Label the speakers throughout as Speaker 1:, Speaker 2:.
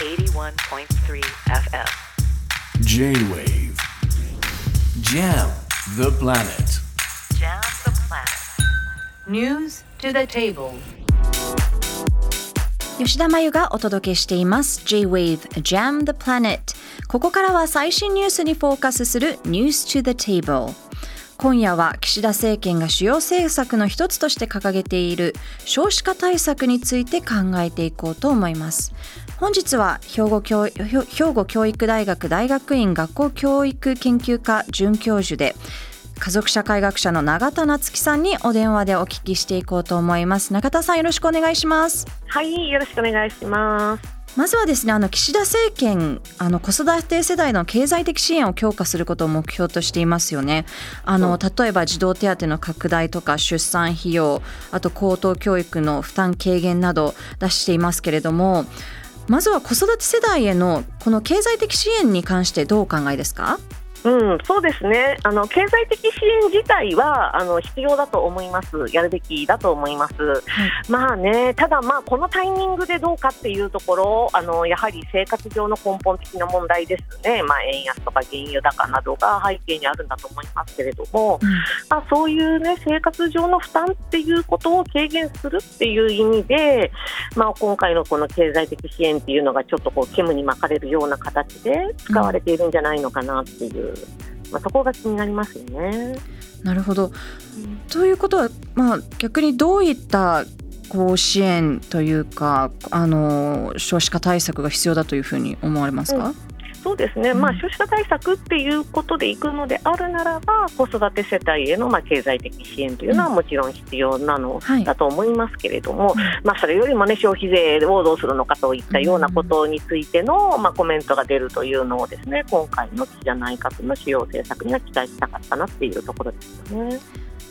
Speaker 1: 81.3 FM.
Speaker 2: J-Wave Jam the planet
Speaker 1: Jam the planet. News to the table.
Speaker 3: 吉田真由がお届けしています J-Wave Jam the Planet ここからは最新ニュースにフォーカスする News to the Table 今夜は岸田政権が主要政策の一つとして掲げている少子化対策について考えていこうと思います本日は兵庫教兵庫教育大学大学院学校教育研究科准教授で家族社会学者の永田夏樹さんにお電話でお聞きしていこうと思います。永田さんよろしくお願いします。
Speaker 4: はい、よろしくお願いします。
Speaker 3: まずはですねあの岸田政権あの子育て世代の経済的支援を強化することを目標としていますよね。あの例えば児童手当の拡大とか出産費用あと高等教育の負担軽減など出していますけれどもまずは子育て世代へのこの経済的支援に関してどうお考えですか？
Speaker 4: うん、そうですね。あの経済的支援自体はあの必要だと思います。やるべきだと思います。まあね、ただまあこのタイミングでどうかっていうところ、あのやはり生活上の根本的な問題ですね。まあ円安とか原油高などが背景にあるんだと思いますけれども、まあそういうね生活上の負担っていうことを軽減するっていう意味で、まあ今回のこの経済的支援っていうのがちょっとこう煙に巻かれるような形で使われているんじゃないのかなっていう。まあ、そこが気になりますよね。
Speaker 3: なるほど。ということは、まあ、逆にどういったこう支援というかあの少子化対策が必要だというふうに思われますか、
Speaker 4: うんそうですね、まあ、少子化対策っていうことでいくのであるならば、子育て世帯へのまあ経済的支援というのはもちろん必要なのだと思いますけれども、まあ、それよりも、ね、消費税をどうするのかといったようなことについてのまあコメントが出るというのをですね今回の岸田内閣の主要政策には期待したかったなっていうところですよね。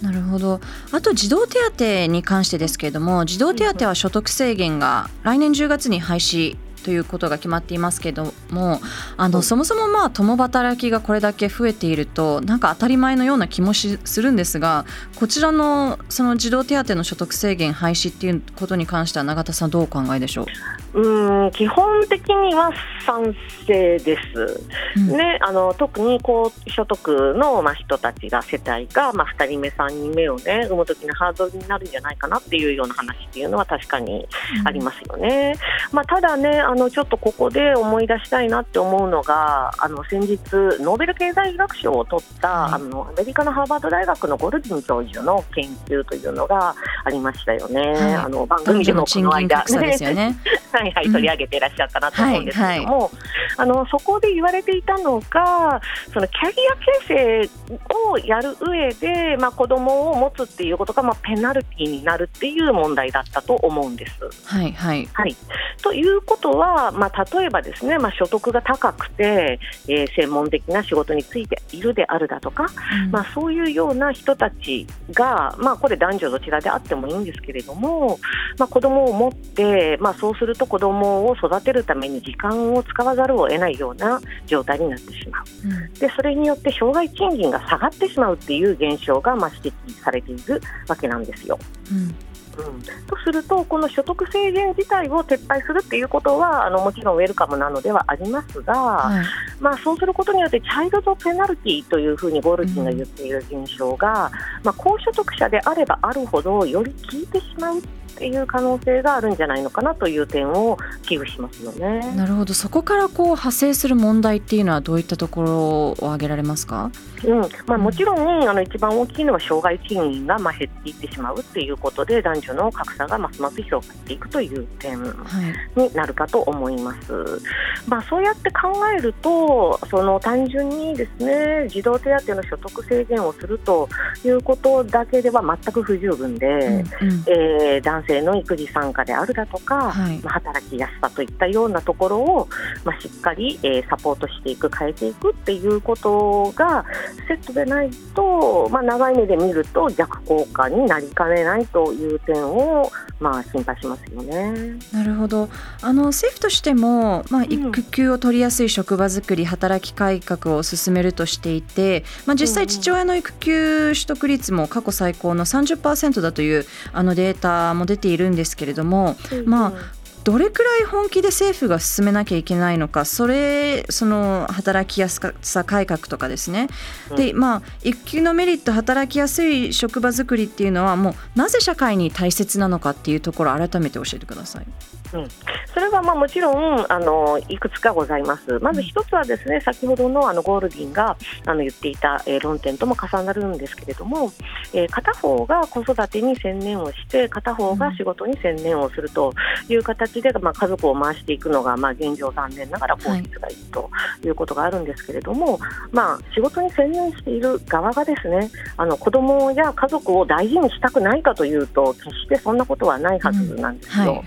Speaker 3: なるほど。あと児童手当に関してですけれども児童手当は所得制限が来年10月に廃止ということが決まっていますけどもあの、そもそもまあ共働きがこれだけ増えているとなんか当たり前のような気もしするんですがこちらのその児童手当の所得制限廃止っていうことに関しては永田さんどうお考えでしょ
Speaker 4: う？うん基本的には賛成です、うん、ね、あの特に高所得の、まあ、人たちが世帯が、まあ、2人目3人目を、ね、産む時のハードルになるんじゃないかなっていうような話っていうのは確かにありますよね。うん、まあ、ただねあのちょっとここで思い出したいなって思うのがあの先日ノーベル経済学賞を取った、はい、あのアメリカのハーバード大学のゴルディン教授の研究というのがありましたよね。はい、あの番組でもこの間、
Speaker 3: ですよね
Speaker 4: はいはい、取り上げていらっしゃったなと思うんですけども、うんはいはい、あのそこで言われていたのがそのキャリア形成をやる上で、まあ、子供を持つっていうことが、まあ、ペナルティーになるっていう問題だったと思うんです。
Speaker 3: はいはい。
Speaker 4: はい、ということは、まあ、例えばですね、まあ、所得が高くて、えー、専門的な仕事についているであるだとか、うん、まあ、そういうような人たちが、まあ、これ男女どちらであってもいいんですけれども、まあ、子供を持って、まあ、そうすると子供を育てるために時間を使わざるを得ないような状態になってしまう、うん、でそれによって障害賃金が下がってしまうっていう現象がまあ指摘されているわけなんですよ。
Speaker 3: うん
Speaker 4: うん、とすると、この所得制限自体を撤廃するっていうことはあのもちろんウェルカムなのではありますが、はい、まあ、そうすることによってチャイルドペナルティというふうにゴルキンが言っている現象が、うん、まあ、高所得者であればあるほどより効いてしまうっていう可能性があるんじゃないのかなという点を危惧しますよね。
Speaker 3: なるほど。そこからこう派生する問題っていうのはどういったところを挙げられますか、
Speaker 4: うん。まあ、もちろんあの一番大きいのは障害賃金がまあ減っていってしまうっていうことで男女の格差がますます広がっていくという点になるかと思います。はい、まあ、そうやって考えるとその単純にですね児童手当の所得制限をするということだけでは全く不十分で、うんうん、えー、男性の育児参加であるだとか、はい、まあ、働きやすさといったようなところを、まあ、しっかり、えー、サポートしていく変えていくっていうことがセットでないと、まあ、長い目で見ると逆効果になりかねないという点を、まあ、心配しますよね。
Speaker 3: なるほど。あの政府としても、まあ、育休を取りやすい職場づくり、うん、働き改革を進めるとしていて、まあ、実際父親の育休取得率も過去最高の30%だというあのデータも出ているんですけれども、うん、まあどれくらい本気で政府が進めなきゃいけないのかそれその働きやすさ改革とかですね、うん、でまあ育休のメリット働きやすい職場づくりっていうのはもうなぜ社会に大切なのかっていうところ改めて教えてください。
Speaker 4: うん、それはまあもちろんあのいくつかございます、まず一つはですね先ほどのあのゴールディンがあの言っていた、えー、論点とも重なるんですけれども、えー、片方が子育てに専念をして片方が仕事に専念をするという形で、まあ、家族を回していくのが、まあ、現状残念ながら効率がいいということがあるんですけれども、はい、まあ、仕事に専念している側がですねあの子供や家族を大事にしたくないかというと決してそんなことはないはずなんですよ。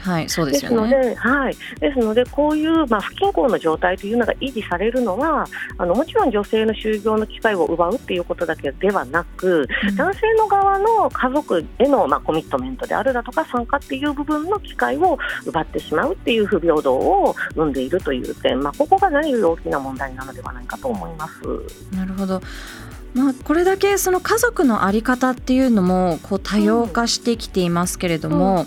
Speaker 4: ですので、はい、ですのでこういう、まあ、不均衡の状態というのが維持されるのはあのもちろん女性の就業の機会を奪うということだけではなく、うん、男性の側の家族への、まあ、コミットメントであるだとか参加っていう部分の機会を奪っててしまうっていう不平等を生んでいるという点、まあ、ここが何より大きな問題なのではないかと思います。
Speaker 3: なるほどまあ、これだけその家族の在り方っていうのもこう多様化してきていますけれども、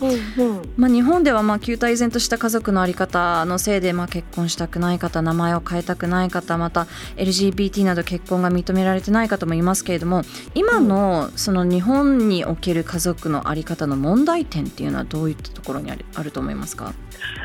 Speaker 3: まあ、日本ではまあ旧態依然とした家族の在り方のせいでまあ結婚したくない方名前を変えたくない方また LGBT など結婚が認められてない方もいますけれども今のその日本における家族の在り方の問題点っていうのはどういったところにあるあると思いますか？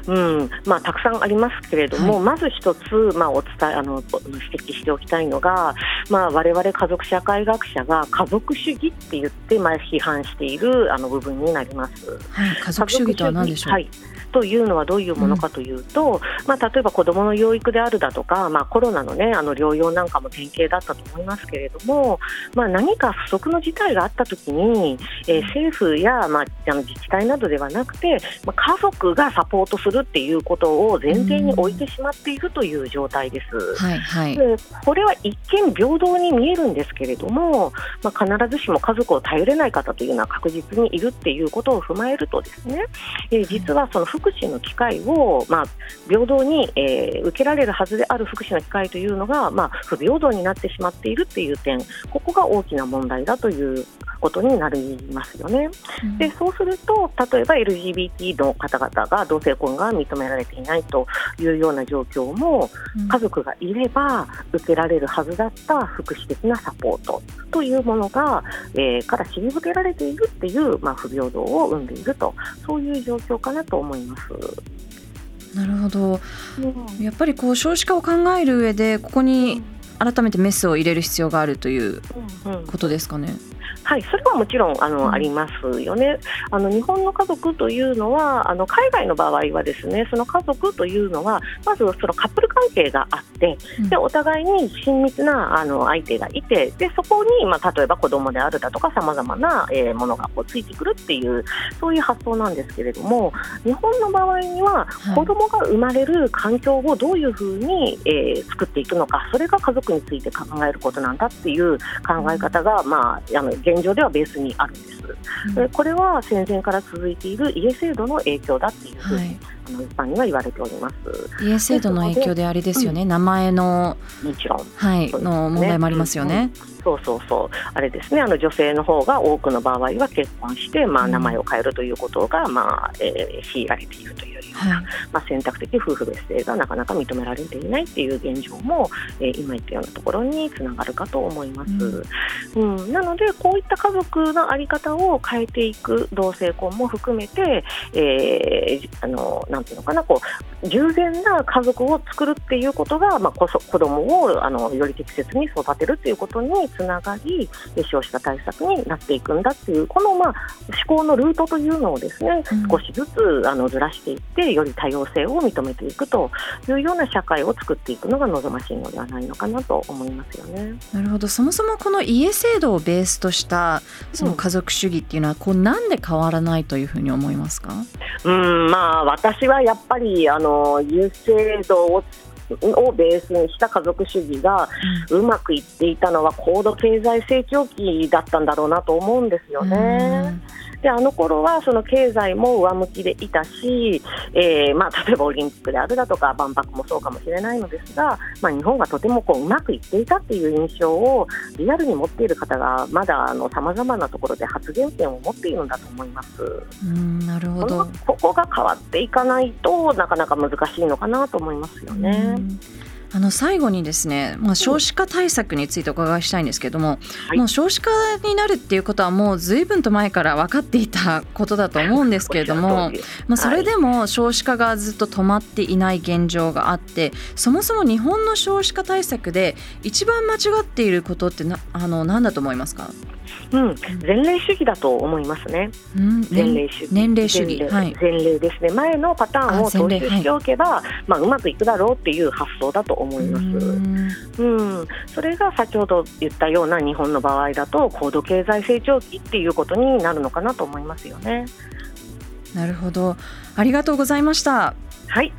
Speaker 4: うん。まあ、たくさんありますけれども、はい、まず一つ、まあ、お伝えあの指摘しておきたいのが、まあ、我々家族社会学者が家族主義って言って、まあ、批判しているあの部分になります。
Speaker 3: はい、家族主義とは何でしょう、はい
Speaker 4: というのはどういうものかというと、うん、まあ、例えば子どもの養育であるだとか、まあ、コロナの,、ね、あの療養なんかも典型だったと思いますけれども、まあ、何か不測の事態があったときに、えー、政府や、まあ、あの自治体などではなくて、まあ、家族がサポートするっていうことを前提に置いてしまっているという状態です。はいはい、でこれは一見平等に見えるんですけれども、まあ、必ずしも家族を頼れない方というのは確実にいるっていうことを踏まえるとですね、えー、実はその福祉の機会を、まあ、平等に、えー、受けられるはずである福祉の機会というのが、まあ、不平等になってしまっているという点ここが大きな問題だということになりますよね。うん、でそうすると例えば LGBT の方々が同性婚が認められていないというような状況も、うん、家族がいれば受けられるはずだった福祉的なサポートというものが、えー、から退けられているっていう、まあ、不平等を生んでいるとそういう状況かなと思います。
Speaker 3: なるほど、うん、やっぱりこう少子化を考える上でここに改めてメスを入れる必要があるということですかね。うんうん
Speaker 4: はい、それはもちろんあの、うん、ありますよね。あの。日本の家族というのはあの海外の場合はですねその家族というのはまずそのカップル関係があって、うん、でお互いに親密なあの相手がいてでそこに、まあ、例えば子供であるだとかさまざまな、えー、ものがこうついてくるっていうそういう発想なんですけれども日本の場合には、子供が生まれる環境をどういうふうに、えー、作っていくのかそれが家族について考えることなんだっていう考え方が、まあ、あの現状ではベースにあるんです。うん、これは戦前から続いている家制度の影響だっていうふうに、の一般には言われております。
Speaker 3: 家制度の影響であれですよね、うん、名前の
Speaker 4: もちろん、
Speaker 3: はい、の問題もありますよね。
Speaker 4: うん。そうそうそう、あれですね、あの女性の方が多くの場合は結婚して、まあ、名前を変えるということが、まあえー、強いられているというような、はい、まあ、選択的夫婦別姓がなかなか認められていないという現状も、えー、今言ったようなところにつながるかと思います。うん、うん、なので、こういった家族の在り方を変えていく同性婚も含めて、えー、あのなんていうのかなこう従前な家族を作るっていうことが、まあ、こそ子供をあのより適切に育てるということにつながり少子化対策になっていくんだっていうこの、まあ、思考のルートというのをですね、うん、少しずつあのずらしていってより多様性を認めていくというような社会を作っていくのが望ましいのではないのかなと思いますよね。
Speaker 3: なるほど。そもそもこの家制度をベースとしたその家族主義っていうのは、こうなんで変わらないというふうに思いますか？
Speaker 4: うんまあ私はやっぱりあの家制度ををベースにした家族主義がうまくいっていたのは高度経済成長期だったんだろうなと思うんですよね。であの頃はその経済も上向きでいたし、えーまあ、例えばオリンピックであるだとか万博もそうかもしれないのですが、まあ、日本がとてもこううまくいっていたっていう印象をリアルに持っている方がまださまざまなところで発言権を持っているんだと思います。
Speaker 3: うんなるほど
Speaker 4: ここが変わっていかないとなかなか難しいのかなと思いますよね。
Speaker 3: あの最後にですね、まあ、少子化対策についてお伺いしたいんですけども、はい、もう少子化になるっていうことはもうずいぶんと前から分かっていたことだと思うんですけれども、まあ、それでも少子化がずっと止まっていない現状があってそもそも日本の少子化対策で一番間違っていることってなあの何だと思いますか？
Speaker 4: うん、前例主義だと思いますね。
Speaker 3: うん、前例主義。年齢主義。
Speaker 4: はい、前例ですね。前のパターンを踏襲しておけば、はい、まあうまくいくだろうっていう発想だと思います。うん、それが先ほど言ったような日本の場合だと高度経済成長期っていうことになるのかなと思いますよね。
Speaker 3: なるほど。ありがとうございました。
Speaker 4: はい。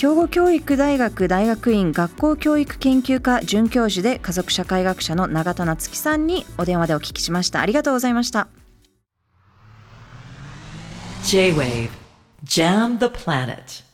Speaker 3: 兵庫教育大学大学院学校教育研究科准教授で家族社会学者の永田夏樹さんにお電話でお聞きしました。ありがとうございました。
Speaker 2: J-WAVE. JAM the planet.